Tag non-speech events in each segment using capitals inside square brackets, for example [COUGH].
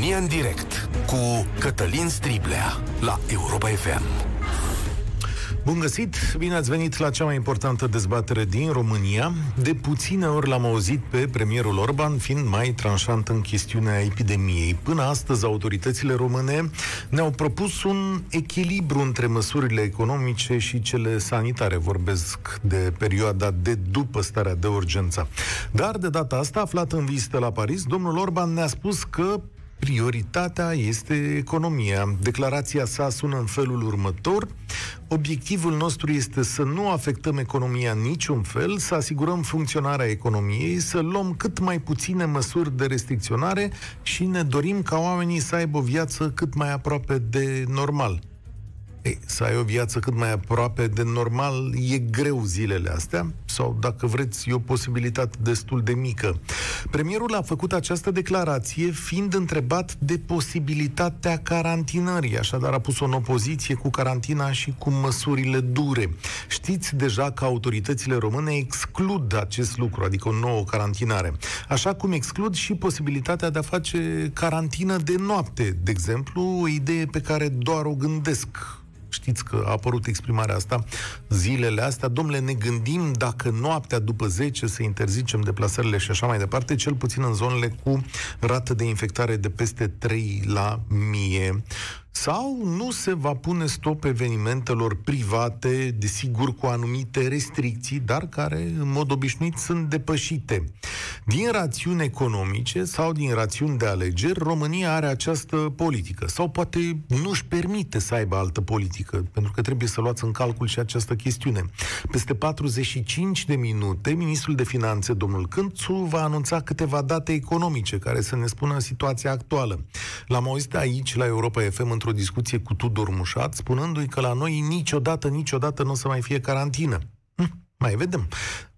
România în direct cu Cătălin Striblea la Europa FM. Bun găsit! Bine ați venit la cea mai importantă dezbatere din România. De puține ori l-am auzit pe premierul Orban fiind mai tranșant în chestiunea epidemiei. Până astăzi, autoritățile române ne-au propus un echilibru între măsurile economice și cele sanitare. Vorbesc de perioada de după starea de urgență. Dar de data asta, aflat în vizită la Paris, domnul Orban ne-a spus că Prioritatea este economia. Declarația sa sună în felul următor. Obiectivul nostru este să nu afectăm economia în niciun fel, să asigurăm funcționarea economiei, să luăm cât mai puține măsuri de restricționare și ne dorim ca oamenii să aibă o viață cât mai aproape de normal. Ei, să ai o viață cât mai aproape de normal e greu zilele astea, sau dacă vreți, e o posibilitate destul de mică. Premierul a făcut această declarație fiind întrebat de posibilitatea carantinării, așadar a pus-o în opoziție cu carantina și cu măsurile dure. Știți deja că autoritățile române exclud acest lucru, adică o nouă carantinare. Așa cum exclud și posibilitatea de a face carantină de noapte, de exemplu, o idee pe care doar o gândesc știți că a apărut exprimarea asta zilele astea, domnule, ne gândim dacă noaptea după 10 să interzicem deplasările și așa mai departe, cel puțin în zonele cu rată de infectare de peste 3 la mie sau nu se va pune stop evenimentelor private, desigur cu anumite restricții, dar care în mod obișnuit sunt depășite. Din rațiuni economice sau din rațiuni de alegeri, România are această politică. Sau poate nu își permite să aibă altă politică, pentru că trebuie să luați în calcul și această chestiune. Peste 45 de minute, ministrul de finanțe, domnul Cântțu, va anunța câteva date economice care să ne spună situația actuală. L-am auzit aici, la Europa FM, într-o discuție cu Tudor Mușat, spunându-i că la noi niciodată, niciodată nu o să mai fie carantină. Hm, mai vedem.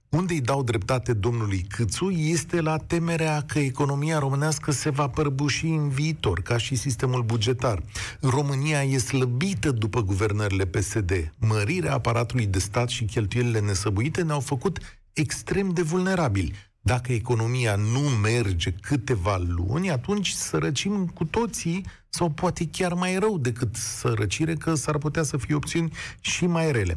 Unde îi dau dreptate domnului Câțu este la temerea că economia românească se va părbuși în viitor, ca și sistemul bugetar. România e slăbită după guvernările PSD. Mărirea aparatului de stat și cheltuielile nesăbuite ne-au făcut extrem de vulnerabili. Dacă economia nu merge câteva luni, atunci sărăcim cu toții sau poate chiar mai rău decât sărăcire, că s-ar putea să fie opțiuni și mai rele.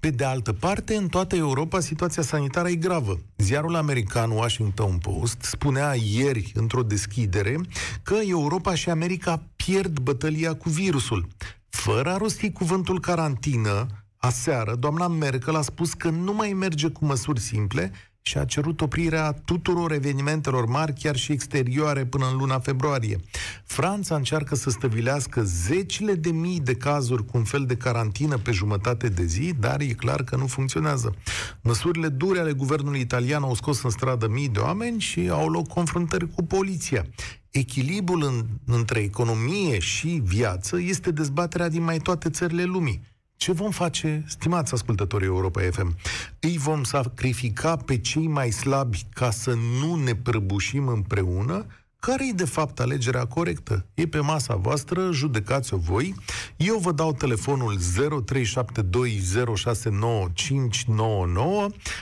Pe de altă parte, în toată Europa, situația sanitară e gravă. Ziarul american Washington Post spunea ieri, într-o deschidere, că Europa și America pierd bătălia cu virusul. Fără a rosti cuvântul carantină, aseară, doamna Merkel a spus că nu mai merge cu măsuri simple, și a cerut oprirea tuturor evenimentelor mari, chiar și exterioare, până în luna februarie. Franța încearcă să stăvilească zecile de mii de cazuri cu un fel de carantină pe jumătate de zi, dar e clar că nu funcționează. Măsurile dure ale guvernului italian au scos în stradă mii de oameni și au loc confruntări cu poliția. Echilibrul în, între economie și viață este dezbaterea din mai toate țările lumii. Ce vom face, stimați ascultătorii Europa FM? Îi vom sacrifica pe cei mai slabi ca să nu ne prăbușim împreună? Care e de fapt alegerea corectă? E pe masa voastră, judecați-o voi. Eu vă dau telefonul 0372069599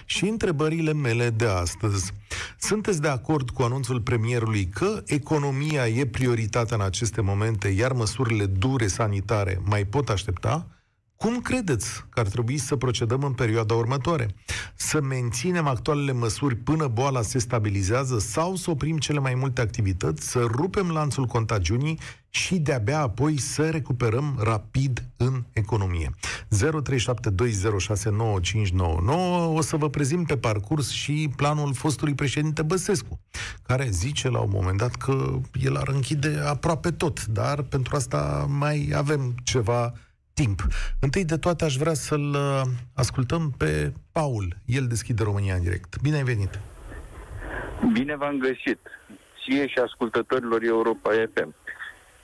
și întrebările mele de astăzi. Sunteți de acord cu anunțul premierului că economia e prioritatea în aceste momente, iar măsurile dure sanitare mai pot aștepta? Cum credeți că ar trebui să procedăm în perioada următoare? Să menținem actualele măsuri până boala se stabilizează sau să oprim cele mai multe activități, să rupem lanțul contagiunii și de-abia apoi să recuperăm rapid în economie. 0372069599 o să vă prezint pe parcurs și planul fostului președinte Băsescu, care zice la un moment dat că el ar închide aproape tot, dar pentru asta mai avem ceva timp. Întâi de toate aș vrea să-l uh, ascultăm pe Paul. El deschide România în direct. Bine ai venit! Bine v-am găsit! Ție și ascultătorilor Europa FM.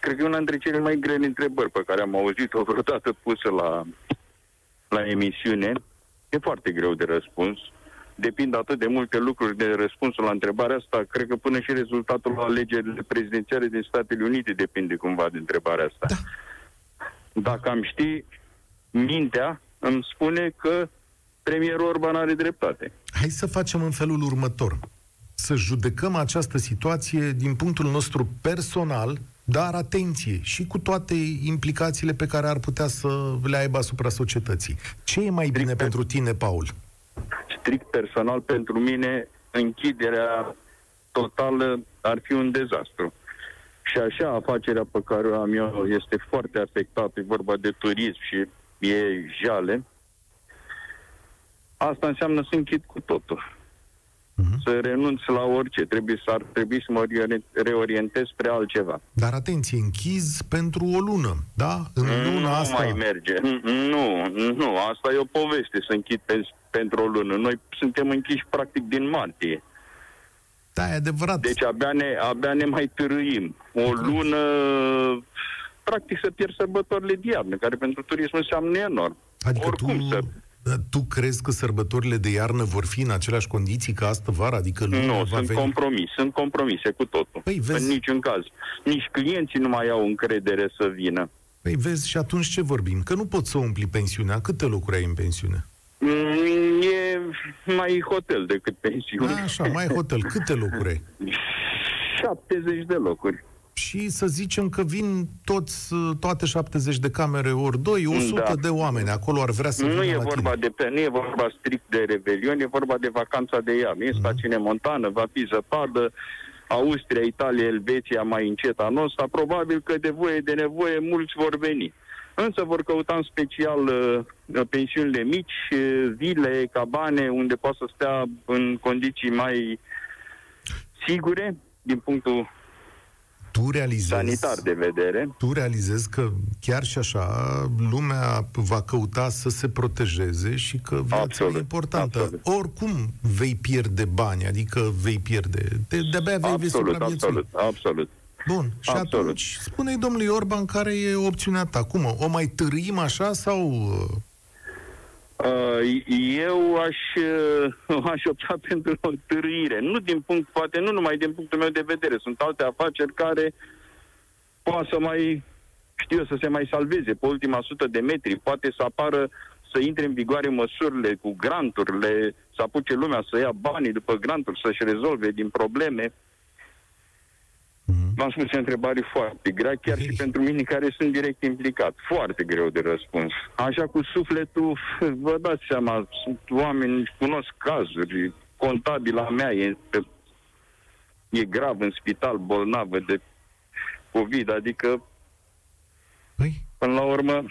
Cred că e una dintre cele mai grele întrebări pe care am auzit-o vreodată pusă la, la emisiune. E foarte greu de răspuns. Depind atât de multe lucruri de răspunsul la întrebarea asta. Cred că până și rezultatul la alegerile prezidențiale din Statele Unite depinde cumva de întrebarea asta. Da. Dacă am ști, mintea îmi spune că premierul Orban are dreptate. Hai să facem în felul următor. Să judecăm această situație din punctul nostru personal dar atenție, și cu toate implicațiile pe care ar putea să le aibă asupra societății. Ce e mai bine pentru tine, Paul? Strict personal, pentru mine, închiderea totală ar fi un dezastru. Și așa, afacerea pe care o am eu este foarte afectată, e vorba de turism și e jale. Asta înseamnă să închid cu totul. Uh-huh. Să renunț la orice. Trebuie să ar trebui să mă reorientez spre altceva. Dar atenție, închizi pentru o lună, da? În luna nu asta... mai merge. Nu, nu, asta e o poveste să închid pe, pentru o lună. Noi suntem închiși practic din martie. Da, e adevărat. Deci abia ne, abia ne mai târâim. O lună, practic să pierd sărbătorile de iarnă, care pentru turism înseamnă enorm. Adică Oricum tu... să tu crezi că sărbătorile de iarnă vor fi în aceleași condiții ca astă vară? Adică nu, sunt veni... compromis, sunt compromise cu totul. Păi, vezi... În niciun caz. Nici clienții nu mai au încredere să vină. Păi vezi, și atunci ce vorbim? Că nu poți să umpli pensiunea. Câte locuri ai în pensiune? Mm, e mai hotel decât pensiune. A, așa, mai hotel. Câte locuri ai? 70 de locuri și să zicem că vin toți, toate 70 de camere ori 2, 100 da. de oameni. Acolo ar vrea să nu e vorba tine. de Nu e vorba strict de revelion, e vorba de vacanța de iarnă. E mm-hmm. stațiune montană, va fi zăpadă, Austria, Italia, Elveția mai încet anul ăsta. Probabil că de voie de nevoie mulți vor veni. Însă vor căuta în special uh, pensiunile mici, uh, vile, cabane, unde poate să stea în condiții mai sigure din punctul tu realizezi, sanitar de vedere. Tu realizezi că chiar și așa lumea va căuta să se protejeze și că viața absolut, e importantă. Absolut. Oricum vei pierde bani, adică vei pierde. De, de-abia vei absolut, absolut, absolut. Bun. Și Absolut. atunci spune domnului Orban care e opțiunea ta. Cum? O mai târâim așa sau... Uh, eu aș, uh, [LAUGHS] aș opta pentru o târâire. Nu din punct, poate nu numai din punctul meu de vedere. Sunt alte afaceri care poate să mai, știu să se mai salveze pe ultima sută de metri. Poate să apară să intre în vigoare măsurile cu granturile, să apuce lumea să ia banii după granturi, să-și rezolve din probleme. Mm-hmm. V-am spus o întrebare foarte grea, chiar și pentru mine care sunt direct implicat. Foarte greu de răspuns. Așa cu sufletul, vă dați seama, sunt oameni, cunosc cazuri, contabila mea e, e grav în spital, bolnavă de COVID, adică păi, până la urmă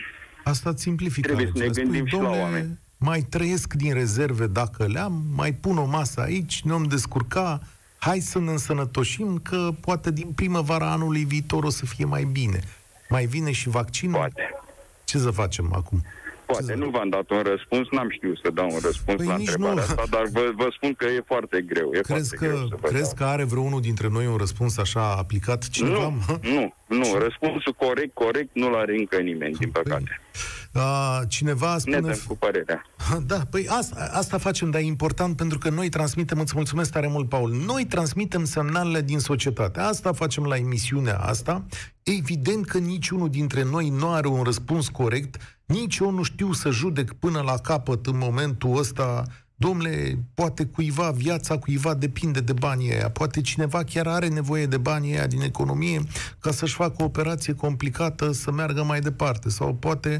asta simplifică. Trebuie să ne gândim spui, și la oameni. Mai trăiesc din rezerve dacă le-am, mai pun o masă aici, ne-om descurca, hai să ne însănătoșim că poate din primăvara anului viitor o să fie mai bine. Mai vine și vaccinul? Poate. Ce să facem acum? Poate, nu v-am dat un răspuns, n-am știut să dau un răspuns păi la întrebarea nu. asta, dar vă, vă spun că e foarte greu. E crezi foarte că, greu să crezi că are vreunul dintre noi un răspuns așa aplicat cineva? Nu, nu, nu. Răspunsul corect, corect nu-l are încă nimeni, din păi, păcate. Uh, cineva spune... Ne cu părerea. Da, păi asta, asta facem, dar e important pentru că noi transmitem, îți mulțumesc tare mult, Paul, noi transmitem semnalele din societate. Asta facem la emisiunea asta. Evident că niciunul dintre noi nu are un răspuns corect, nici eu nu știu să judec până la capăt în momentul ăsta Domnule, poate cuiva, viața cuiva depinde de banii aia. Poate cineva chiar are nevoie de banii aia din economie ca să-și facă o operație complicată să meargă mai departe. Sau poate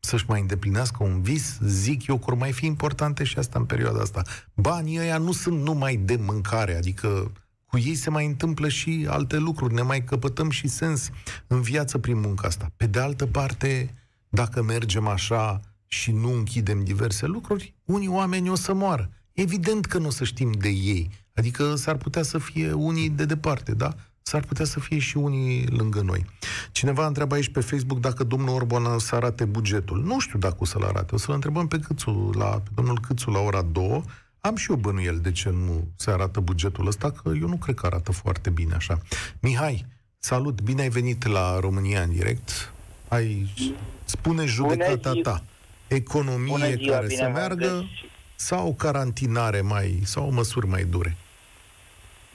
să-și mai îndeplinească un vis, zic eu, că mai fi importante și asta în perioada asta. Banii ăia nu sunt numai de mâncare, adică cu ei se mai întâmplă și alte lucruri, ne mai căpătăm și sens în viață prin munca asta. Pe de altă parte, dacă mergem așa și nu închidem diverse lucruri, unii oameni o să moară. Evident că nu o să știm de ei. Adică s-ar putea să fie unii de departe, da? S-ar putea să fie și unii lângă noi. Cineva întreabă aici pe Facebook dacă domnul Orban o să arate bugetul. Nu știu dacă o să-l arate. O să-l întrebăm pe Câțu, la, pe domnul Câțu la ora 2. Am și eu bănuiel de ce nu se arată bugetul ăsta, că eu nu cred că arată foarte bine așa. Mihai, salut, bine ai venit la România în direct. Ai spune judecata ta. Economie ziua, care să meargă sau carantinare mai, sau măsuri mai dure?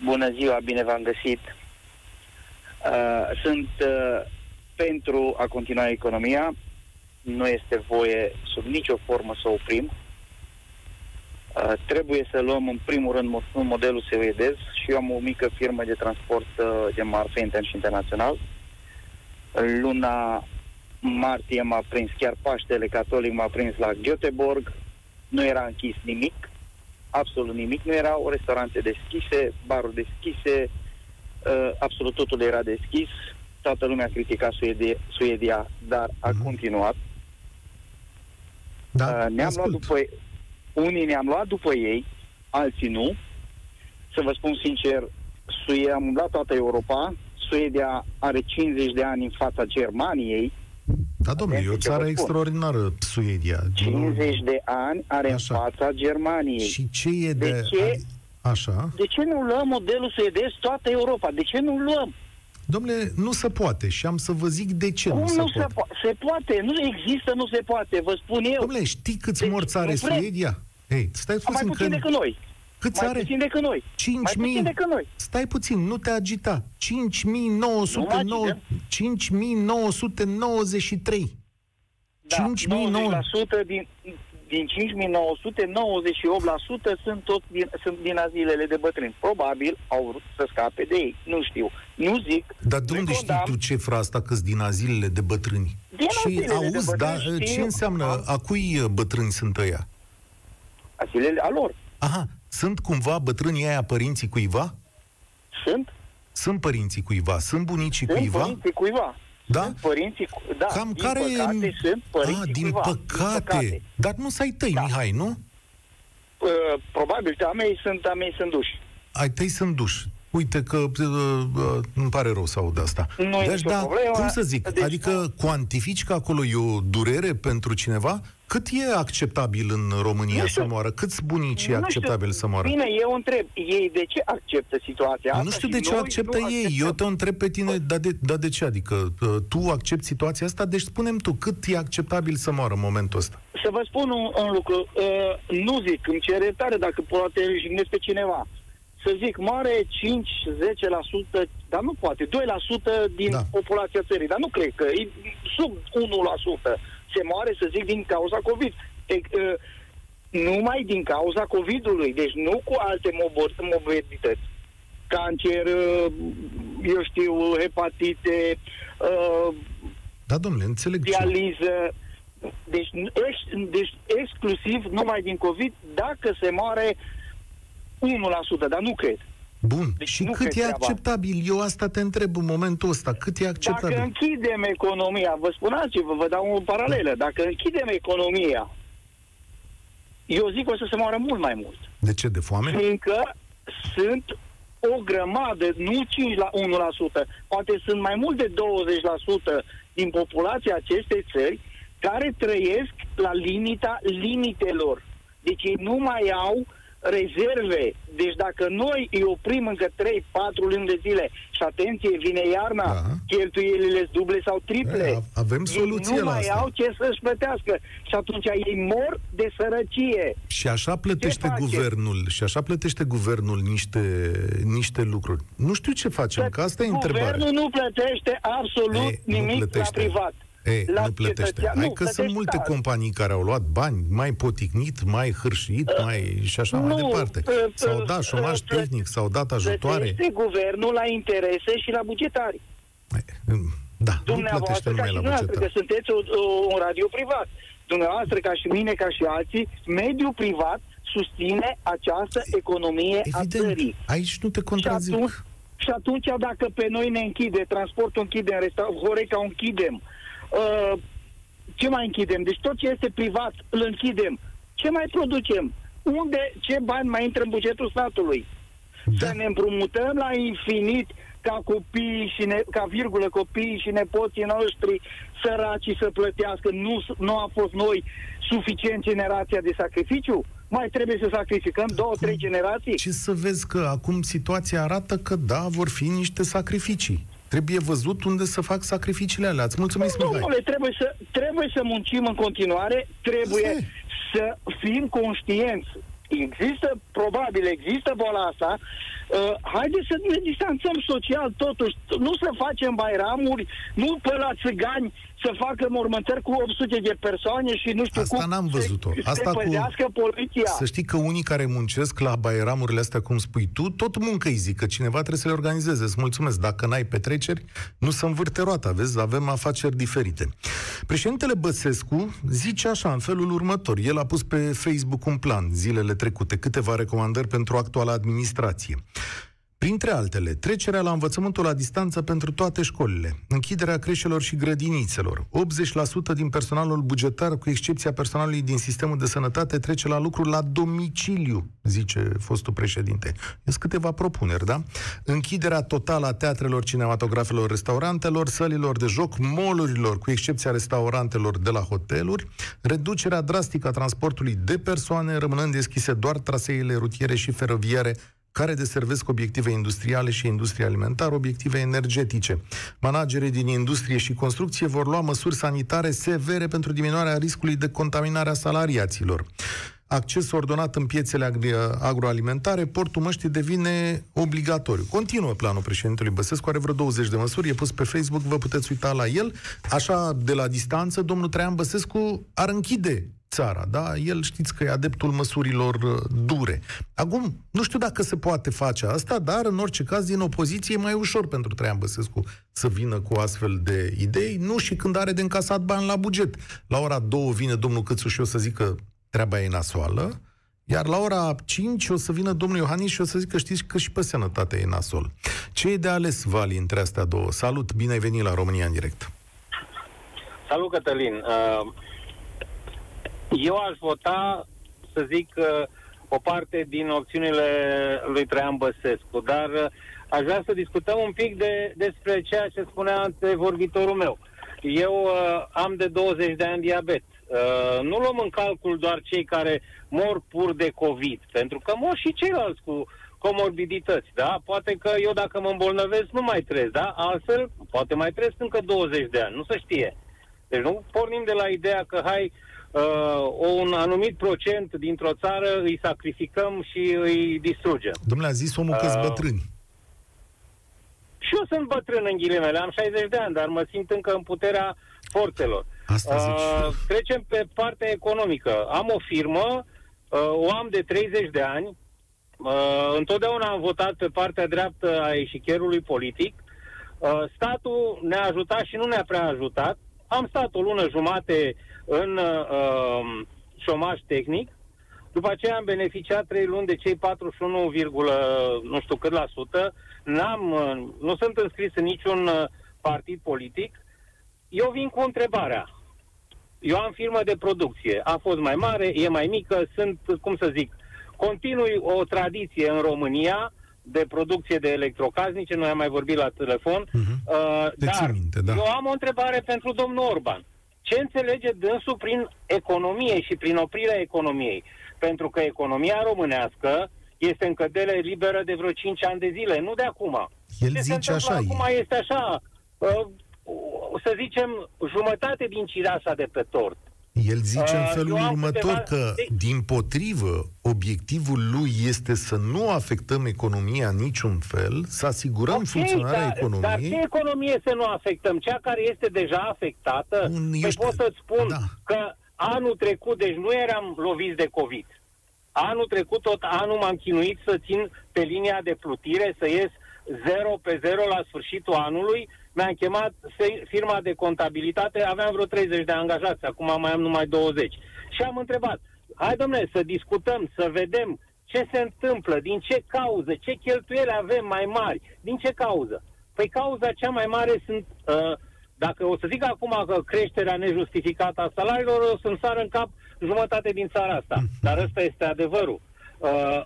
Bună ziua, bine v-am găsit. Uh, sunt uh, pentru a continua economia. Nu este voie sub nicio formă să oprim. Uh, trebuie să luăm în primul rând modelul suedez și eu am o mică firmă de transport uh, de marfă intern și internațional. Luna martie m-a prins, chiar Paștele Catolic m-a prins la Göteborg. Nu era închis nimic, absolut nimic. Nu erau restaurante deschise, baruri deschise, uh, absolut totul era deschis. Toată lumea critica Suedia, Suedia dar a Mhm. continuat. Da, Uh, ne-am luat ascult. după unii ne-am luat după ei, alții nu. Să vă spun sincer, Suedia am umblat toată Europa. Suedia are 50 de ani în fața Germaniei. Da, domnule, e o Atenție ce țară vă spun. extraordinară, Suedia. 50 de ani are Așa. în fața Germaniei. Și ce e de... De ce? Așa. De ce nu luăm modelul suedez toată Europa? De ce nu luăm? Domnule, nu se poate și am să vă zic de ce Cum nu se nu poate. se poate? Se poate. Nu există, nu se poate. Vă spun eu. Domnule, știi câți Deci, morți are nu vrem. Suedia? Ei, stai mai puțin puțin că... decât noi. Câți Mai are? puțin decât noi. 5.000. Mai puțin decât noi. Stai puțin, nu te agita. 5.909 agităm. 5.993. Da, 5.900. 90% din, din 5.998% sunt tot din, sunt din azilele de bătrâni. Probabil au vrut să scape de ei. Nu știu. Nu zic. Dar de nu unde știi condamn. tu cifra asta câți din azilele de bătrâni? Din și azilele de auzi, da, bătrâni ce știu. înseamnă, a cui uh, bătrâni sunt ăia? Azilele a lor. Aha, sunt cumva bătrânii aia părinții cuiva? Sunt? Sunt părinții cuiva, sunt bunicii Sunt cuiva? părinții cuiva. Da? Sunt părinții, cu- da, Cam din care păcate sunt părinții A, din cuiva. păcate. Dar nu să ai tăi, Da. Mihai, nu? Uh, probabil, a mei sunt, a mei sunt duși. Ai tăi sunt duși. Uite că uh, uh, îmi pare rău să aud asta. Nu e deci, nicio da, problemă. cum să zic, Deci, adică cuantifici că acolo e o durere pentru cineva? Cât e acceptabil în România Nu știu. să moară? Câți bunici e Nu știu. acceptabil să moară? Bine, eu întreb, ei de ce acceptă situația asta? Nu știu și de ce noi acceptă nu ei. acceptăm? Eu te întreb pe tine, dar de, dar de ce? Adică uh, tu accepti situația asta? Deci spunem tu, cât e acceptabil să moară în momentul ăsta? Să vă spun un, un lucru. Uh, nu zic, îmi cere tare dacă poate jignesc pe cineva. Să zic, moare 5-10%, dar nu poate, 2% din Da. da. populația țării. Dar nu cred că e sub 1% se moare, să zic, din cauza COVID. E, uh, numai din cauza COVID-ului, deci nu cu alte mobor- morbidități. Cancer, uh, eu știu, hepatite, uh, Da, domnule, înțeleg ce. dializă. Deci, ex, deci exclusiv numai din COVID, dacă se moare 1%, dar nu cred. Bun. Deci și nu cât cred e treaba. acceptabil? Eu asta te întreb în momentul ăsta. Cât e acceptabil? Dacă închidem economia, vă spun altceva, vă dau o paralelă, dacă închidem economia, eu zic că o să se moară mult mai mult. De ce? De foame? Fiindcă sunt o grămadă, nu 5 la 1%, poate sunt mai mult de 20% din populația acestei țări care trăiesc la limita limitelor. Deci ei nu mai au rezerve. Deci dacă noi îi oprim încă 3-4 luni de zile și atenție, vine iarna, Da. da. cheltuielile sunt duble sau triple. E, avem soluție ei nu la mai asta. au ce să-și plătească. Și atunci ei mor de sărăcie. Și așa plătește Ce facem? guvernul, și așa plătește guvernul niște, niște lucruri. Nu știu ce facem, că asta e întrebarea. Guvernul nu plătește absolut Ei, nu nimic plătește. la privat. Ei, la nu plătește. cetățean- Hai nu, că sunt plătește multe stat. companii care au luat bani, mai poticnit, mai hârșit, mai și așa mai nu, departe. uh, S-au uh, dat șomaj uh, plă- tehnic, s-au dat ajutoare. Plătește guvernul la interese și la bugetari. Da, nu plătește Dumneavoastră, ca numai și la dumneavoastră, bugetar. că sunteți o, o, un radio privat. Dumneavoastră, ca și mine, ca și alții, mediul privat susține această economie a Evident, țării. aici nu te Și contrazic. atunci, și atunci, dacă pe noi ne închide, transportul închidem, resta- Horeca o închidem, uh, ce mai închidem? Deci tot ce este privat îl închidem. Ce mai producem? Unde, ce bani mai intră în bugetul statului? Da. Să ne împrumutăm la infinit ca copiii și ne, ca virgulă copiii și nepoții noștri săracii să plătească. Nu, s- nu a fost noi suficient generația de sacrificiu? Mai trebuie să sacrificăm două, trei generații? Ce să vezi că acum situația arată că da, vor fi niște sacrificii. Trebuie văzut unde să fac sacrificiile alea. Îți mulțumesc, Mihai. Domnule, trebuie să, trebuie să muncim în continuare, trebuie Asta e. să fim conștienți. Există, probabil există boala asta, Uh, haideți să ne distanțăm social totuși, nu să facem bairamuri, nu pe la țigani să facă mormântări cu 800 de persoane și nu știu Asta cum n-am văzut-o. se, Asta se cu... poliția. Să știi că unii care muncesc la bairamurile astea, cum spui tu, tot muncă îi zic că cineva trebuie să le organizeze. Îți mulțumesc. Dacă n-ai petreceri, nu să învârte roata. Vezi, avem afaceri diferite. Președintele Băsescu zice așa, în felul următor. El a pus pe Facebook un plan zilele trecute, câteva recomandări pentru actuala administrație. Printre altele, trecerea la învățământul la distanță pentru toate școlile, închiderea creșelor și grădinițelor, 80% din personalul bugetar, cu excepția personalului din sistemul de sănătate, trece la lucru la domiciliu, zice fostul președinte. Sunt câteva propuneri, da? Închiderea totală a teatrelor, cinematografelor, restaurantelor, sălilor de joc, molurilor, cu excepția restaurantelor de la hoteluri, reducerea drastică a transportului de persoane, rămânând deschise doar traseele rutiere și feroviare care deservesc obiective industriale și industrie alimentară, obiective energetice. Managerii din industrie și construcție vor lua măsuri sanitare severe pentru diminuarea riscului de contaminare a salariaților. Acces ordonat în piețele agroalimentare, portul măștii devine obligatoriu. Continuă planul președintelui Băsescu, are vreo 20 de măsuri, e pus pe Facebook, vă puteți uita la el. Așa, de la distanță, domnul Traian Băsescu ar închide țara, da? El știți că e adeptul măsurilor uh, dure. Acum, nu știu dacă se poate face asta, dar în orice caz, din opoziție e mai ușor pentru Traian Băsescu să vină cu astfel de idei, nu și când are de încasat bani la buget. La ora 2 vine domnul Câțu și o să zică treaba e nasoală, iar la ora 5 o să vină domnul Iohannis și o să zică știți că și pe sănătate e nasol. Ce e de ales, Vali, între astea două? Salut, bine ai venit la România în direct. Salut, Cătălin. Uh, eu aș vota, să zic, o parte din opțiunile lui Traian Băsescu, dar uh, aș vrea să discutăm un pic de, despre ceea ce spunea vorbitorul meu. Eu uh, am de 20 de ani diabet. Uh, nu luăm în calcul doar cei care mor pur de COVID, pentru că mor și ceilalți cu comorbidități, da? Poate că eu dacă mă îmbolnăvesc nu mai trăiesc, da? Altfel, poate mai trăiesc încă 20 de ani, nu se știe. Deci nu pornim de la ideea că hai uh, un anumit procent dintr-o țară îi sacrificăm și îi distrugem. Domnule, a zis omul că uh, bătrâni. Și eu sunt bătrân în ghilimele, am 60 de ani, dar mă simt încă în puterea forțelor. Asta uh, trecem pe partea economică. Am o firmă, uh, o am de 30 de ani, uh, întotdeauna am votat pe partea dreaptă a eșicherului politic. Uh, statul ne-a ajutat și nu ne-a prea ajutat. Am stat o lună jumate în uh, șomaj tehnic. După aceea am beneficiat 3 luni de cei 41, nu știu cât la sută. N-am, uh, nu sunt înscris în niciun uh, partid politic. Eu vin cu întrebarea. Eu am firmă de producție. A fost mai mare, e mai mică, sunt, cum să zic, continui o tradiție în România de producție de electrocasnice, noi am mai vorbit la telefon, uh-huh. uh, dar minte, da. eu am o întrebare pentru domnul Orban ce înțelege dânsul prin economie și prin oprirea economiei. Pentru că economia românească este în cădere liberă de vreo 5 ani de zile, nu de acum. El ce zice așa. Acum e. este așa, uh, să zicem, jumătate din cireașa de pe tort. El zice uh, în felul următor că, din potrivă, obiectivul lui este să nu afectăm economia niciun fel, să asigurăm okay, funcționarea dar, economiei. Dar ce economie să nu afectăm? Cea care este deja afectată? Un, păi pot să-ți spun da. că anul trecut, deci nu eram loviți de COVID. Anul trecut, tot anul m-am chinuit să țin pe linia de plutire, să ies 0 pe 0 la sfârșitul anului, mi-am chemat firma de contabilitate, aveam vreo 30 de angajați, acum mai am numai 20. Și am întrebat, hai domnule, să discutăm, să vedem ce se întâmplă, din ce cauză, ce cheltuieli avem mai mari, din ce cauză. Păi cauza cea mai mare sunt, uh, dacă o să zic acum că creșterea nejustificată a salariilor, o să-mi sară în cap jumătate din țara asta. [LAUGHS] Dar ăsta este adevărul. Uh,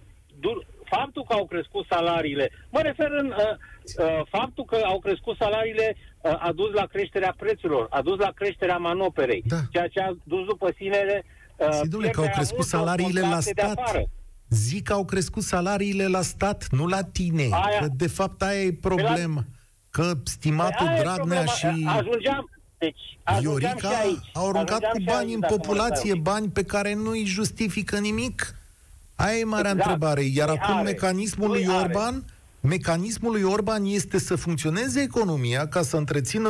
faptul că au crescut salariile, mă refer în uh, uh, faptul că au crescut salariile uh, a dus la creșterea prețurilor, a dus la creșterea manoperei, da. ceea ce a dus după sine uh, Zidule, că au crescut salariile la stat. Zic că au crescut salariile la stat, nu la tine. Aia, că de fapt aia e problema. Că stimatul păi Dragnea și... Ajungeam, deci, Viorica au aruncat cu bani în populație, bani pe care nu îi justifică nimic. Aia e marea Exact. întrebare. Iar Nu acum are. mecanismul Nu lui are. Orban, mecanismul lui Orban este să funcționeze economia ca să întrețină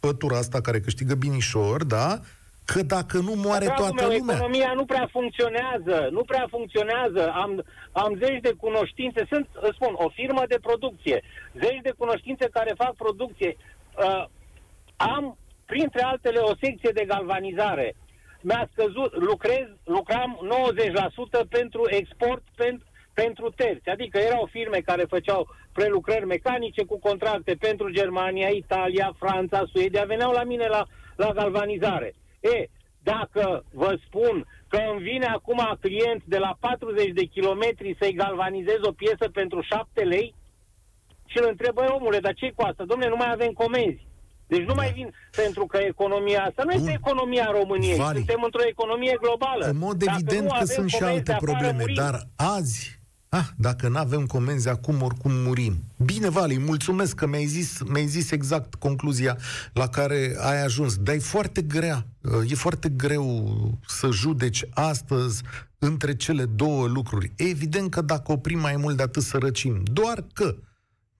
pătura asta care câștigă binișor, da? Că dacă nu moare Dragul toată meu, lumea. economia nu prea funcționează, nu prea funcționează. Am, am zeci de cunoștințe, sunt, îți spun, o firmă de producție, zeci de cunoștințe care fac producție. Uh, am, printre altele, o secție de galvanizare. Mi-a scăzut, lucrez, lucram 90% pentru export, pentru, pentru terți. Adică erau firme care făceau prelucrări mecanice cu contracte pentru Germania, Italia, Franța, Suedia, veneau la mine la, la galvanizare. E, dacă vă spun că îmi vine acum client de la 40 de kilometri să-i galvanizez o piesă pentru 7 lei și îl întreb, băi omule, dar ce cu asta? Domne, nu mai avem comenzi. Deci nu mai vin pentru că economia asta nu Bun. este economia României, Vali. suntem într-o economie globală. În mod Dacă evident nu că avem sunt și comenzi alte de afară, probleme, murim. dar azi, ah, dacă nu avem comenzi acum, oricum murim. Bine, Vali, mulțumesc că mi-ai zis, mi-ai zis exact concluzia la care ai ajuns. Dar e foarte grea, e foarte greu să judeci astăzi între cele două lucruri. Evident că dacă oprim mai mult de atât să răcim, doar că,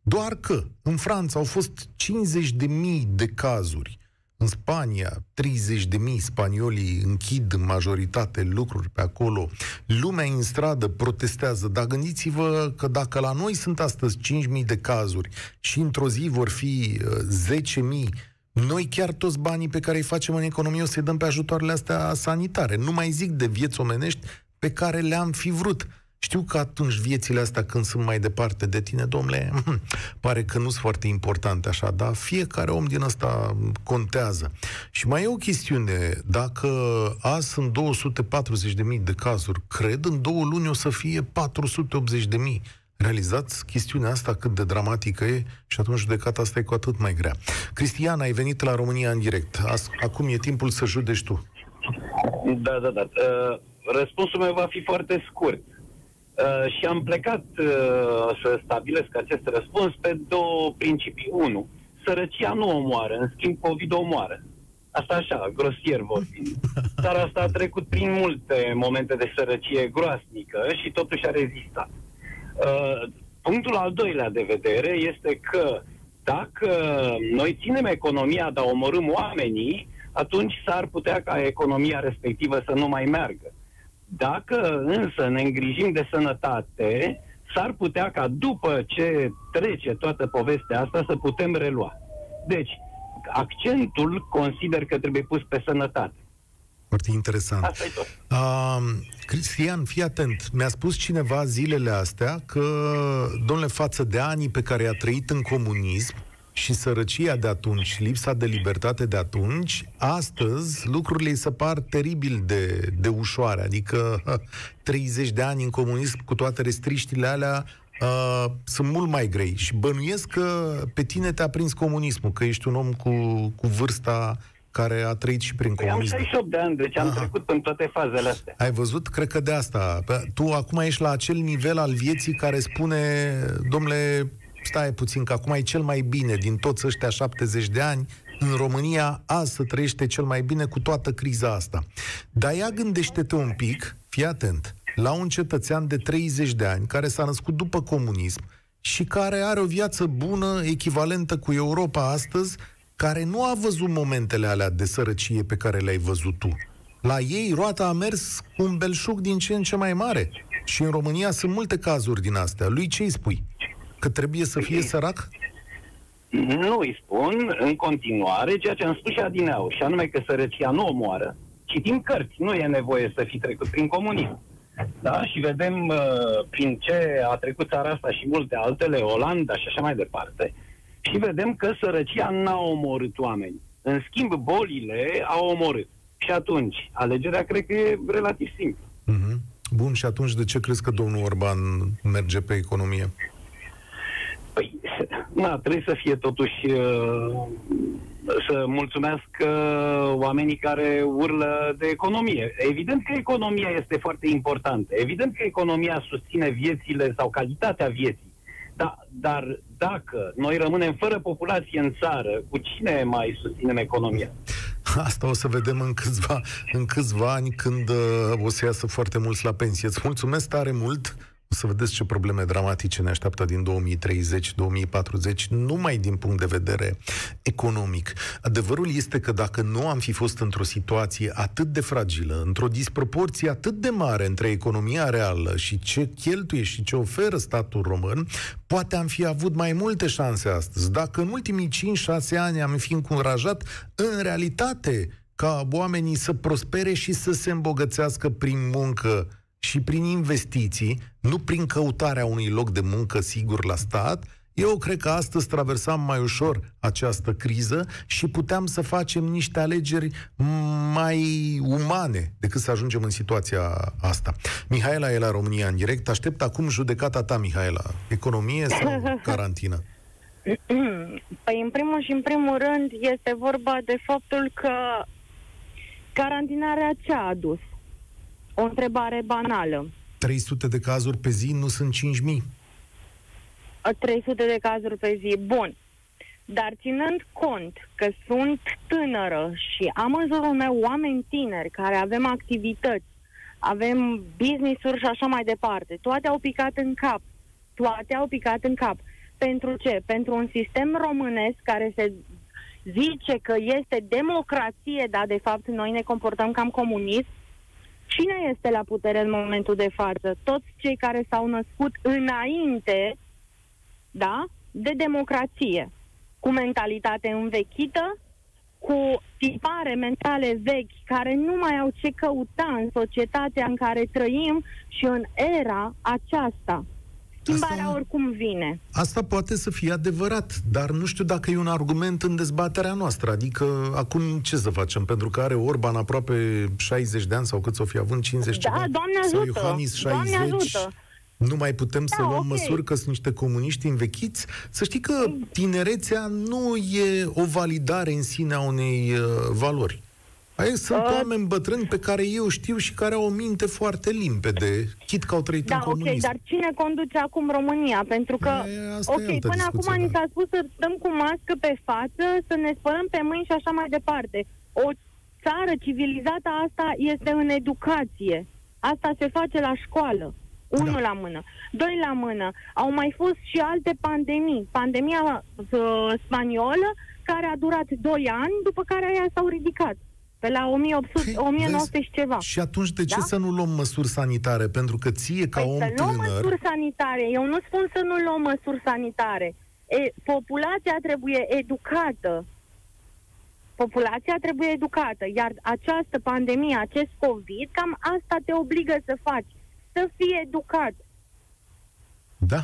doar că în Franța au fost 50 de mii de cazuri în Spania, 30 de mii spaniolii închid în majoritate lucruri pe acolo. Lumea în stradă protestează, dar gândiți-vă că dacă la noi sunt astăzi 5.000 de cazuri și într-o zi vor fi uh, 10.000, noi chiar toți banii pe care îi facem în economie o să-i dăm pe ajutoarele astea sanitare. Nu mai zic de vieți omenești pe care le-am fi vrut. Știu că atunci viețile astea când sunt mai departe de tine, domnule, pare că nu sunt foarte importante așa, dar fiecare om din ăsta contează. Și mai e o chestiune, dacă azi sunt 240.000 de cazuri, cred în două luni o să fie 480.000. Realizați chestiunea asta cât de dramatică e și atunci judecata asta e cu atât mai grea. Cristian, ai venit la România în direct. Acum e timpul să judeci tu. Da, da, da. Uh, răspunsul meu va fi foarte scurt. Uh, și am plecat uh, să stabilesc acest răspuns pe două principii. Unu, sărăcia nu omoară, în schimb COVID omoară. Asta așa, grosier vorbind. [LAUGHS] Dar asta a trecut prin multe momente de sărăcie groasnică și totuși a rezistat. Uh, punctul al doilea de vedere este că dacă noi ținem economia, dar omorâm oamenii, atunci s-ar putea ca economia respectivă să nu mai meargă. Dacă însă ne îngrijim de sănătate, s-ar putea ca după ce trece toată povestea asta să putem relua. Deci, accentul consider că trebuie pus pe sănătate. Foarte interesant. Asta e tot. Uh, Cristian, fii atent. Mi-a spus cineva zilele astea că, domnule, față de anii pe care a trăit în comunism, și sărăcia de atunci, lipsa de libertate de atunci, astăzi lucrurile îi se par teribil de, de ușoare. Adică 30 de ani în comunism cu toate restriștile alea uh, sunt mult mai grei. Și bănuiesc că pe tine te-a prins comunismul, că ești un om cu, cu vârsta care a trăit și prin păi comunism. Am 68 de ani, deci am Aha. trecut în toate fazele astea. Ai văzut? Cred că de asta. Tu acum ești la acel nivel al vieții care spune, domnule, stai puțin, că acum e cel mai bine din toți ăștia 70 de ani, în România azi să trăiește cel mai bine cu toată criza asta. Dar ia gândește-te un pic, fii atent, la un cetățean de 30 de ani care s-a născut după comunism și care are o viață bună, echivalentă cu Europa astăzi, care nu a văzut momentele alea de sărăcie pe care le-ai văzut tu. La ei roata a mers cu un belșug din ce în ce mai mare. Și în România sunt multe cazuri din astea. Lui ce îi spui? Că trebuie să fie sărac? Nu îi spun în continuare ceea ce am spus și adineau, și anume că sărăcia nu omoară. Citim cărți, nu e nevoie să fi trecut prin comunism. Da? Și vedem uh, prin ce a trecut țara asta și multe altele, Olanda și așa mai departe, și vedem că sărăcia n-a omorât oameni. În schimb, bolile au omorât. Și atunci, alegerea cred că e relativ simplă. Mm-hmm. Bun, și atunci de ce crezi că domnul Orban merge pe economie? Păi, na, trebuie să fie totuși uh, să mulțumească oamenii care urlă de economie. Evident că economia este foarte importantă. Evident că economia susține viețile sau calitatea vieții. Da, dar dacă noi rămânem fără populație în țară, cu cine mai susținem economia? Asta o să vedem în câțiva, în câțiva ani când uh, o să iasă foarte mulți la pensie. Îți mulțumesc tare mult o să vedeți ce probleme dramatice ne așteaptă din 2030-2040, numai din punct de vedere economic. Adevărul este că dacă nu am fi fost într-o situație atât de fragilă, într-o disproporție atât de mare între economia reală și ce cheltuie și ce oferă statul român, poate am fi avut mai multe șanse astăzi. Dacă în ultimii 5-6 ani am fi încurajat, în realitate, ca oamenii să prospere și să se îmbogățească prin muncă, și prin investiții, nu prin căutarea unui loc de muncă sigur la stat, eu cred că astăzi traversam mai ușor această criză și puteam să facem niște alegeri mai umane decât să ajungem în situația asta. Mihaela e la România în direct. Aștept acum judecata ta, Mihaela. Economie sau [LAUGHS] carantină? Păi, în primul și în primul rând, este vorba de faptul că carantinarea ce a adus? O întrebare banală. 300 de cazuri pe zi nu sunt 5.000. 300 de cazuri pe zi, bun. Dar ținând cont că sunt tânără și am în jurul meu oameni tineri care avem activități, avem business-uri și așa mai departe, toate au picat în cap. Toate au picat în cap. Pentru ce? Pentru un sistem românesc care se zice că este democrație, dar de fapt noi ne comportăm cam comunist, Cine este la putere în momentul de față? Toți cei care s-au născut înainte, da, de democrație, cu mentalitate învechită, cu tipare mentale vechi care nu mai au ce căuta în societatea în care trăim și în era aceasta. Schimbarea asta, oricum vine. Asta poate să fie adevărat, dar nu știu dacă e un argument în dezbaterea noastră. Adică, acum ce să facem? Pentru că are Orban aproape 60 de ani sau cât o fi avut, 50 da, ceva? Doamne ajută! Sau Iohannis 60? Doamne ajută! Nu mai putem da, să luăm okay. măsuri că sunt niște comuniști învechiți? Să știi că tinerețea nu e o validare în sine a unei uh, valori. Aici sunt uh, oameni bătrâni pe care eu știu și care au o minte foarte limpede, chit că au trăit da, în comunism. ok, dar cine conduce acum România? Pentru că, e, ok, până acum ni s-a spus să stăm cu mască pe față, să ne spălăm pe mâini și așa mai departe. O țară civilizată asta este în educație. Asta se face la școală. Unul da. la mână. Doi la mână. Au mai fost și alte pandemii. Pandemia uh, spaniolă, care a durat doi ani, după care aia s-au ridicat. Pe la 1800, păi, 1900 vezi, și ceva. Și atunci de ce da? să nu luăm măsuri sanitare? Pentru că ție, ca păi om să luăm tânăr... măsuri sanitare. Eu nu spun să nu luăm măsuri sanitare. E, populația trebuie educată. Populația trebuie educată. Iar această pandemie, acest COVID, cam asta te obligă să faci. Să fii educat. Da?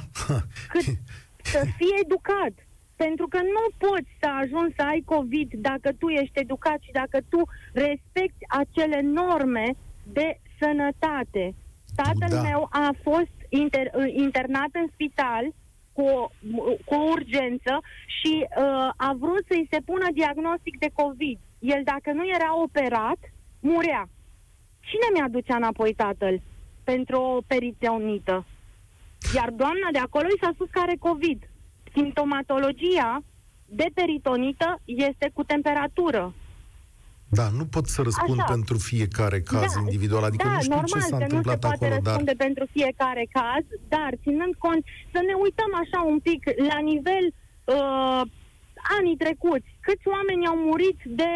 Cât, [LAUGHS] să fii educat. Pentru că nu poți să ajungi să ai COVID dacă tu ești educat și dacă tu respecti acele norme de sănătate. Tatăl da. meu a fost inter, internat în spital cu, cu urgență și uh, a vrut să-i se pună diagnostic de COVID. El, dacă nu era operat, murea. Cine mi-aducea înapoi tatăl pentru o peritonită? Iar doamna de acolo i s-a spus că are COVID simptomatologia de peritonită este cu temperatură. Da, nu pot să răspund Așa. pentru fiecare caz da, individual, adică da, nu știu normal ce s-a întâmplat nu se poate acolo, răspunde dar... pentru fiecare caz, dar ținând cont, să ne uităm așa un pic la nivel uh, anii trecuți, câți oameni au murit de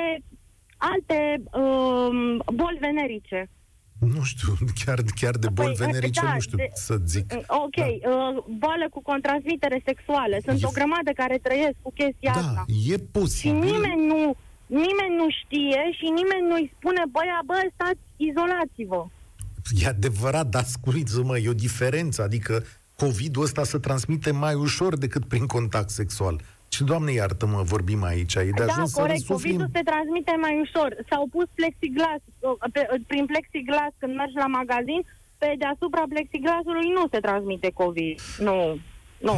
alte uh, boli venerice. Nu știu, [LAUGHS] chiar, chiar de boli păi, venerice da, nu știu de, să zic. Ok, da. uh, boală cu transmitere sexuală. Sunt e, o grămadă care trăiesc cu chestia da, asta. e posibil. Și nimeni nu, nimeni nu știe și nimeni nu-i spune, băia, bă, stați, izolați-vă. E adevărat, dar ascultă-mă, e o diferență, adică COVID-ul ăsta se transmite mai ușor decât prin contact sexual. Și, Doamne, iartă-mă, vorbim aici. E de da, ajuns corect. să COVID-ul se transmite mai ușor. S-au pus plexiglas, pe, prin plexiglas când mergi la magazin, pe deasupra plexiglasului nu se transmite COVID. Nu, nu.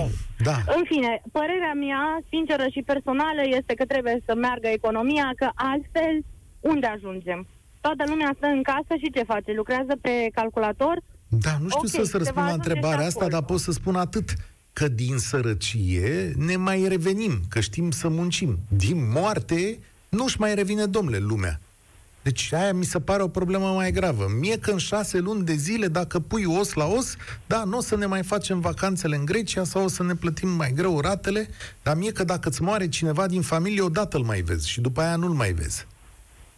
Da. În fine, părerea mea, sinceră și personală, este că trebuie să meargă economia, că altfel, unde ajungem? Toată lumea stă în casă și ce face? Lucrează pe calculator? Da, nu știu okay, să, să răspund la întrebarea asta, dar pot să spun atât că din sărăcie ne mai revenim, că știm să muncim. Din moarte nu-și mai revine, domnule, lumea. Deci aia mi se pare o problemă mai gravă. Mie că în șase luni de zile, dacă pui os la os, da, nu o să ne mai facem vacanțele în Grecia sau o să ne plătim mai greu ratele, dar mie că dacă îți moare cineva din familie, odată îl mai vezi și după aia nu-l mai vezi.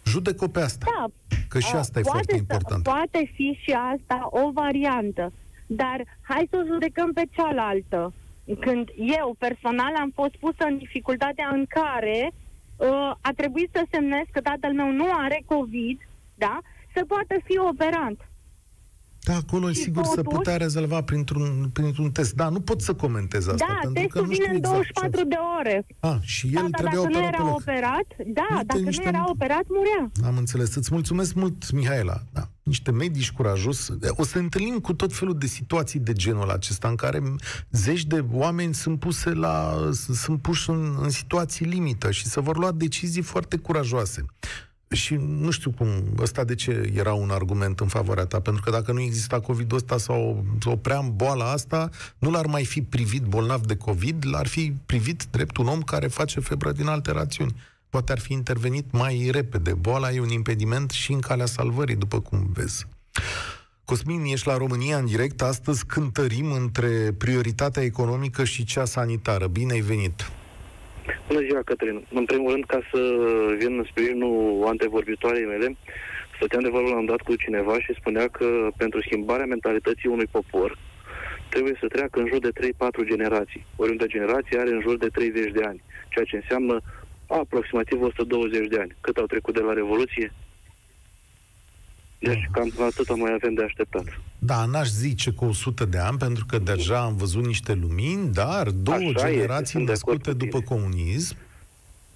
Judec-o pe asta. Da. Că și asta e poate foarte să, important. Poate fi și asta o variantă. Dar hai să o judecăm pe cealaltă. Când eu personal am fost pusă în dificultatea în care uh, a trebuit să semnez că tatăl meu nu are COVID, da, să poată fi operant. Da, acolo Și sigur se totuși- putea rezolva printr-un, printr-un test. Da, nu pot să comentez asta. da, pentru că testul nu vine știu în exact 24 ce- de ore. Ah, și el Tata, trebuia dacă nu operat pe era loc. operat, da, Uite, dacă niște- nu era operat, murea. Am înțeles. Îți mulțumesc mult, Mihaela. Da. Niște medici curajos. O să ne întâlnim cu tot felul de situații de genul acesta, în care zeci de oameni sunt puse la, sunt puși în, în situații limită și se vor lua decizii foarte curajoase. Și nu știu cum, ăsta de ce era un argument în favoarea ta, pentru că dacă nu exista COVID-ul ăsta sau opream boala asta, nu l-ar mai fi privit bolnav de COVID, l-ar fi privit drept un om care face febră din alte rațiuni. Poate ar fi intervenit mai repede. Boala e un impediment și în calea salvării, după cum vezi. Cosmin, ești la România în direct. Astăzi cântărim între prioritatea economică și cea sanitară. Bine ai venit! Bună ziua, Cătălin. În primul rând, ca să vin în sprijinul antevorbitoarei mele, stăteam de vorbă la un dat cu cineva și spunea că pentru schimbarea mentalității unui popor trebuie să treacă în jur de 3-4 generații. Oriunde generație are în jur de 30 de ani, ceea ce înseamnă aproximativ 120 de ani. Cât au trecut de la Revoluție? Deci cam atât mai avem de așteptat. Da, n-aș zice cu 100 de ani, pentru că deja am văzut niște lumini, dar două Așa este, generații sunt de acord născute cu după tine. comunism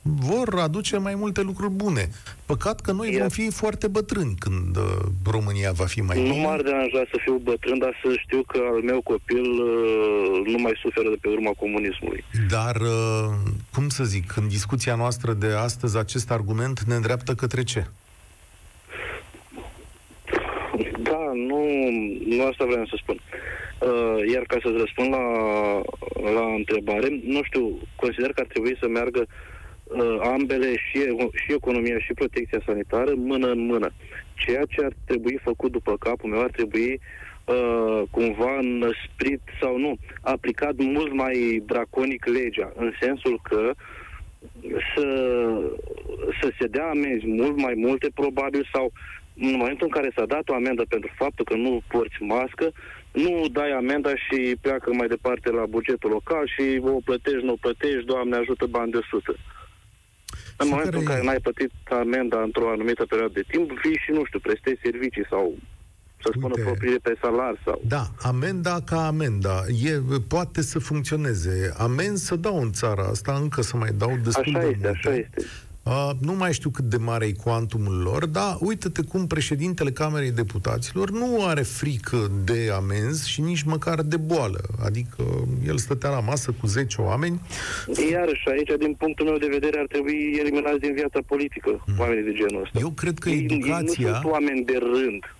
vor aduce mai multe lucruri bune. Păcat că noi Ia. vom fi foarte bătrâni când uh, România va fi mai Nu bună. m-ar deranja să fiu bătrân, dar să știu că al meu copil uh, nu mai suferă de pe urma comunismului. Dar, uh, cum să zic, în discuția noastră de astăzi, acest argument ne îndreaptă către ce? Da, nu, nu asta vreau să spun. Uh, iar ca să-ți răspund la, la întrebare, nu știu, consider că ar trebui să meargă uh, ambele, și, e- și economia și protecția sanitară, mână în mână. Ceea ce ar trebui făcut după capul meu ar trebui uh, cumva năsprit sau nu, aplicat mult mai draconic legea, în sensul că să, să se dea amenzi mult mai multe, probabil, sau în momentul în care s-a dat o amendă pentru faptul că nu porți mască, nu dai amenda și pleacă mai departe la bugetul local și o plătești, nu o plătești, Doamne ajută bani de sută. În Și momentul în care care e- n-ai plătit amenda într-o anumită perioadă de timp, vii și, nu știu, prestezi servicii sau să spună Uite. proprie pe salar sau... Da, amenda ca amenda. E, poate să funcționeze. Amenzi să dau în țara asta, încă să mai dau destul Așa de este, multe. așa este. Uh, nu mai știu cât de mare e cuantumul lor, dar uite-te cum președintele Camerei Deputaților nu are frică de amenzi și nici măcar de boală. Adică el stătea la masă cu 10 oameni. Iarăși, aici, din punctul meu de vedere, ar trebui eliminați din viața politică oamenii de genul ăsta. Eu cred că Ei- Ei nu educația, sunt oameni de rând.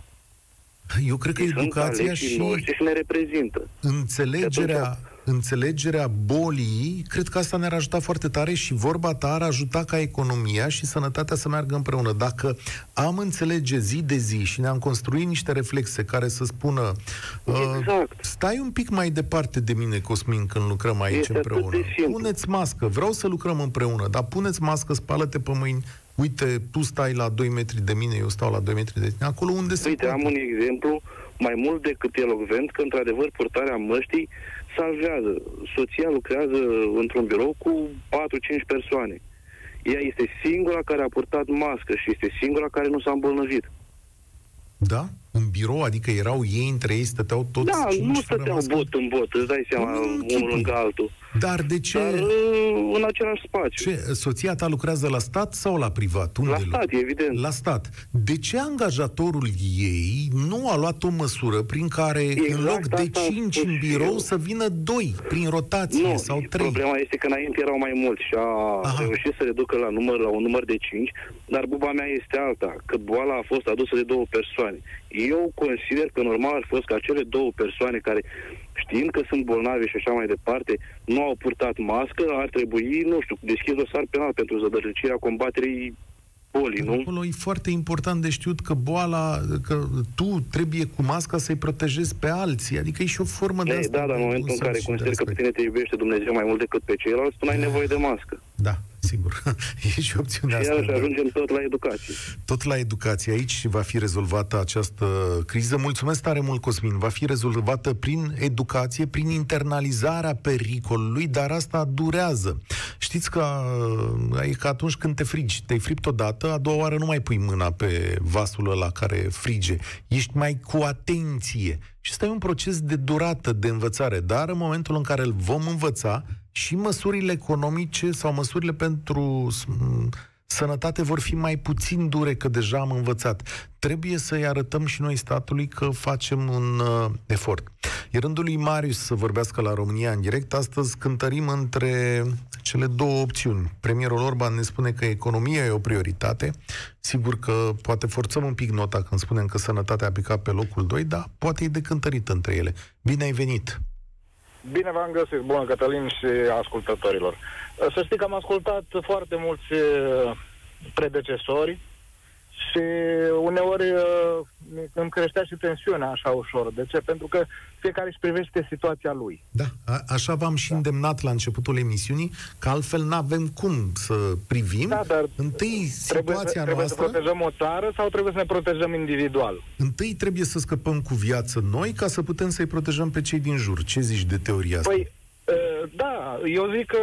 eu cred că Ei sunt educația aleșii și noștri și ne reprezintă. înțelegerea, înțelegerea bolii, cred că asta ne-ar ajuta foarte tare și vorba ta ar ajuta ca economia și sănătatea să meargă împreună. Dacă am înțelege zi de zi și ne-am construit niște reflexe care să spună uh, Exact. stai un pic mai departe de mine, Cosmin, când lucrăm aici Este atât împreună. de simplu. Puneți mască, vreau să lucrăm împreună, dar puneți mască, spală-te pe mâini, uite, tu stai la 2 metri de mine, eu stau la 2 metri de tine, acolo unde se Uite, poate. am un exemplu mai mult decât elocvent că, într-adevăr, purtarea măștii salvează. Soția lucrează într-un birou cu 4-5 persoane. Ea este singura care a purtat mască și este singura care nu s-a îmbolnăvit. Da? În birou, adică erau ei între ei, stăteau toți Da, cinci nu fără stăteau mască? bot în bot, îți dai seama, Nu, nu, unul închipui. lângă altul. Dar de ce? Dar uh, în același spațiu. ce? Soția ta lucrează la stat sau la privat? Unde La lu- stat, evident. La stat. De ce angajatorul ei nu a luat o măsură prin care Exact în loc de asta am 5 spus în și birou eu. să vină 2 prin rotație Nu, sau 3? problema este că înainte erau mai mulți și a Aha. reușit să reducă la, număr, la un număr de 5, dar buba mea este alta, că boala a fost adusă de două persoane. Eu consider că normal ar fost ca cele două persoane care, știind că sunt bolnavi și așa mai departe, nu au purtat mască, ar trebui, nu știu, deschis dosar penal pentru zădărăcirea combaterii bolii, nu? Acolo e foarte important de știut că boala, că tu trebuie cu masca să-i protejezi pe alții. Adică e și o formă de Ei, asta. da, dar în de momentul în un care sens și de consider că pe respect. tine te iubește Dumnezeu mai mult decât pe ceilalți, tu n-ai nevoie de mască. Da, sigur. [LAUGHS] e și opțiunea Și asta. iarăși da. ajungem tot la educație. Tot la educație aici va fi rezolvată această criză. Mulțumesc tare mult, Cosmin. Va fi rezolvată prin educație, prin internalizarea pericolului, dar asta durează. Știți că uh, e ca atunci când te frigi, te-ai fript odată, a doua oară nu mai pui mâna pe vasul ăla care frige. Ești mai cu atenție. Și ăsta e un proces de durată, de învățare. Dar în momentul în care îl vom învăța, și măsurile economice sau măsurile pentru s- sănătate vor fi mai puțin dure, că deja am învățat. Trebuie să-i arătăm și noi statului că facem un uh, efort. E rândul lui Marius să vorbească la România în direct. Astăzi cântărim între cele două opțiuni. Premierul Orban ne spune că economia e o prioritate. Sigur că poate forțăm un pic nota când spunem că sănătatea a picat pe locul 2, dar poate e de cântărit între ele. Bine ai venit! Bine v-am găsit, bună Cătălin și ascultătorilor. Să știi că am ascultat foarte mulți uh, predecesori și uneori uh, îmi creștea și tensiunea așa ușor. De ce? Pentru că fiecare își privește situația lui. Da, a, așa v-am și îndemnat la începutul emisiunii, că altfel n-avem cum să privim. Da, dar Întâi Trebuie să, situația trebuie să noastră, protejăm o țară sau trebuie să ne protejăm individual? întâi trebuie să scăpăm cu viață noi ca să putem să-i protejăm pe cei din jur. Ce zici de teoria asta? Păi, uh, da, eu zic că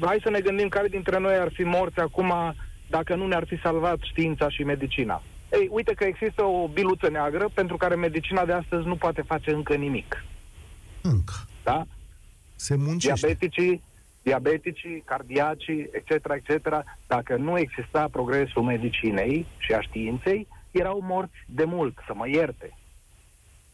hai să ne gândim care dintre noi ar fi morți acum dacă nu ne-ar fi salvat știința și medicina. Ei, uite că există o biluță neagră pentru care medicina de astăzi nu poate face încă nimic. Încă. Da? Se muncește. Diabeticii, diabeticii, cardiacii, etc., etc., dacă nu exista progresul medicinei și a științei, erau morți de mult, să mă ierte.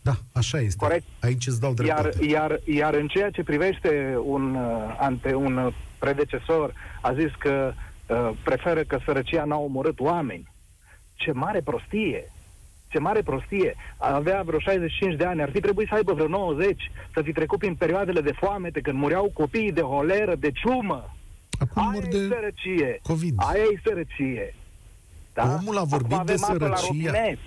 Da, așa este. Corect. Aici îți dau Iar, dreptate. iar, iar în ceea ce privește un, uh, ante, un uh, predecesor, a zis că uh, preferă că sărăcia n-a omorât oameni. Ce mare prostie! Ce mare prostie! Avea vreo 65 de ani, ar fi trebuit să aibă vreo 90, să fi trecut prin perioadele de foamete, când mureau copiii de holeră, de ciumă. Acum Aia mor e de sărăcie. COVID. Aia e sărăcie. Da? Omul a vorbit Acum de avem apă la sărăcia. robinet.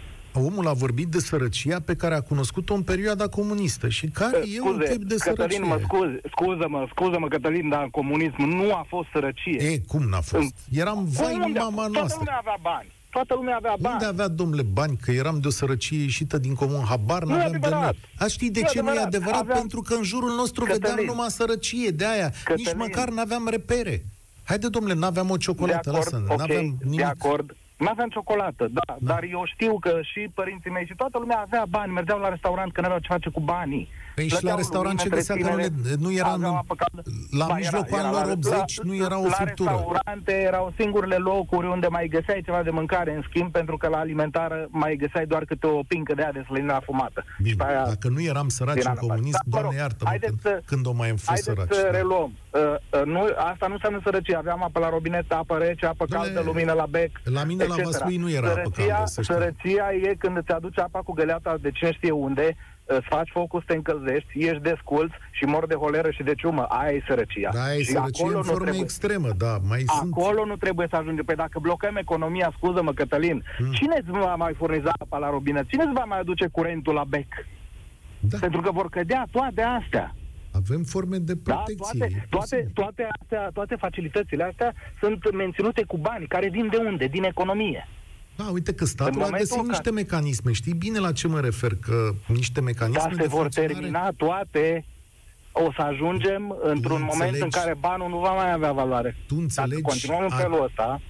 Omul a vorbit de sărăcia pe care a cunoscut-o în perioada comunistă și care e un Scuze, tip de Cătălin, mă sărăcie. scuze, scuză-mă, scuză-mă, Cătălin, dar comunism nu a fost sărăcie. E, cum n-a fost? Eram vai Unde? în mama Toată noastră. lumea avea bani. Toată lumea avea bani. Unde avea, domnule, bani? Că eram de o sărăcie ieșită din comun, habar Nu e n-aveam de adevărat. noi. A știi de Nu e ce nu e adevărat. adevărat? Aveam- Pentru că în jurul nostru Cătălin. vedeam numai sărăcie, de aia. Nici Cătălin. măcar n-aveam repere. Haide, domnule, n-aveam o ciocolată, de acord, lasă ok, n-aveam nimic. de acord. Nu aveam ciocolată, da, da, dar eu știu că și părinții mei și toată lumea avea bani, mergeau la restaurant că n-aveau ce face cu banii. Păi și la Plăteau restaurant ce lumină, găsea că nu, le, întreținere, nu era aveau în, apă caldă. la Ba, mijlocul era- era anilor la- 80 la- nu era o La friptură. restaurante erau singurele locuri unde mai găseai ceva de mâncare, în schimb, pentru că la alimentară mai găseai doar câte o pincă de aia de slănină afumată. Bine, Și pe aia- dacă nu eram săraci din în ală parte. comunism, Da, mă doamne rog, iartă-mă, haideți când, să- când o mai am fost Haideți săraci. să da. reluăm. Uh, uh, nu, asta nu înseamnă sărăcie. Aveam apă la robinet, apă rece, apă Dom'le, caldă, lumină la bec, la mine la etc. Vaslui nu era apă sărăcia, caldă, să știi. Sărăcia e când îți aduci apa cu găleata de cine știe unde, îți faci focul să te încălzești, ești desculț și mor de holeră și de ciumă. Aia e sărăcia. Da, e și sărăcie acolo în nu formă trebuie. extremă, da, mai sunt... Acolo nu trebuie să ajungem. Păi dacă blocăm economia, scuză-mă, Cătălin, Hmm. cine îți va mai furniza apa la robinet? Cine îți va mai aduce curentul la bec? Da, Pentru că vor cădea toate astea. avem forme de Da, protecție. toate, e toate, posibil. toate, astea, toate facilitățile astea sunt menținute cu bani, care vin de unde? Din economie. Da, uite că statul În a momentul găsit în niște mecanisme. Știi bine la ce mă refer? Că niște mecanisme Dar de se vor funcționare- termina toate, o să ajungem într-un moment în înțelegi- care banul nu va mai avea valoare. Tu Dacă înțelegi, continuăm în a- felul ăsta,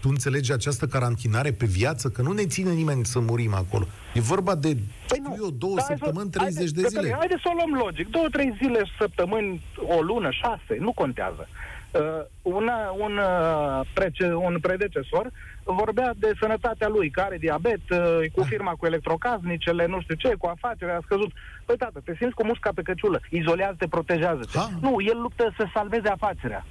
tu înțelegi această carantinare pe viață? Că nu ne ține nimeni să murim acolo. E vorba de, Păi știu eu, două Da, hai să- săptămâni, 30 haide, de Cătălin, zile. Haide să o luăm logic. Două, trei zile, săptămâni, o lună, șase, nu contează. Uh, una, un, uh, prece, un predecesor vorbea de sănătatea lui, care are diabet, uh, cu Da. firma cu electrocasnicele, nu știu ce, cu afacerea, a scăzut. Păi tată, te simți cu musca pe căciulă, izolează-te, protejează-te. Ha. Nu, el luptă să salveze afacerea.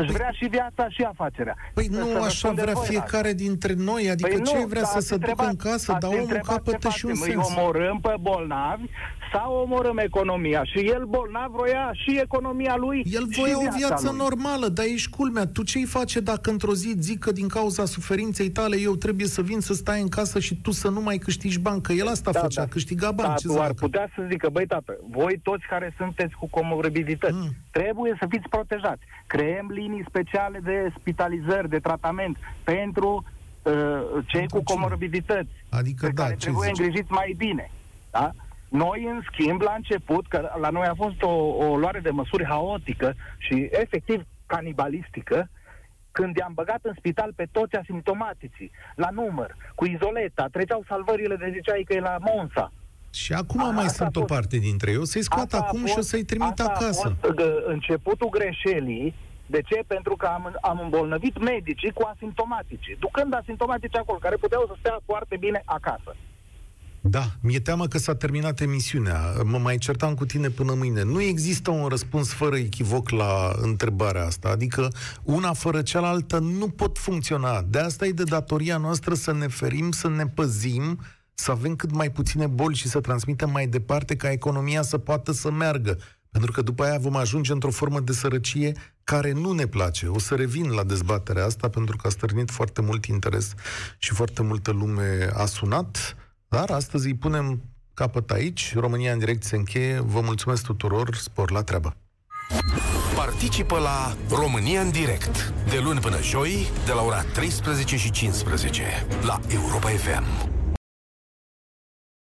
Își vrea și viața și afacerea. Păi Să nu așa răspundeți vrea voi la fiecare dintre noi, adică Păi ce nu, vrea dar să ați se ducă întrebat- în casă, ați dar omul întrebat capătă ce și un facem, sens. Îi omorâm pe bolnavi sau omorâm economia? Și el bolnav vroia și economia lui El și voia o viața viață lui. normală, dar ești culmea. Tu ce-i face dacă într-o zi zic că din cauza suferinței tale eu trebuie să vin să stai în casă și tu să nu mai câștigi bani? Că el asta Da, făcea, da. câștiga bani. Da, ce tu să ar facă? putea să zică, băi tată, voi toți care sunteți cu comorbidități, Mm. trebuie să fiți protejați. Creăm linii speciale de spitalizări, de tratament pentru uh, cei Pentru cu cine? comorbidități, Adică pe da, care ce trebuie zici? îngrijiți mai bine. Da? Noi, în schimb, la început, că la noi a fost o, o luare de măsuri haotică și efectiv canibalistică, când i-am băgat în spital pe toți asimptomatici, la număr, cu izoleta, treceau salvările de ziceai că e la Monza. Și acum A, mai asta sunt a o fost- parte dintre ei. O să-i scoat Asta a acum fost- și o să-i trimit asta acasă. A fost gă, începutul greșelii. De ce? Pentru că am, am îmbolnăvit medicii cu asimptomatici, ducând asimptomatici acolo, care puteau să stea foarte bine acasă. Da, mi-e teamă că s-a terminat emisiunea. Mă mai certam cu tine până mâine. Nu există un răspuns fără echivoc la întrebarea asta. Adică una fără cealaltă nu pot funcționa. De asta e de datoria noastră să ne ferim, să ne păzim, să avem cât mai puține boli și să transmitem mai departe ca economia să poată să meargă. Pentru că după aia vom ajunge într-o formă de sărăcie care nu ne place. O să revin la dezbaterea asta pentru că a stârnit foarte mult interes și foarte multă lume a sunat. Dar astăzi îi punem capăt aici. România în direct se încheie. Vă mulțumesc tuturor. Spor la treabă. Participă la România în direct de luni până joi de la ora 13 și 15 la Europa FM.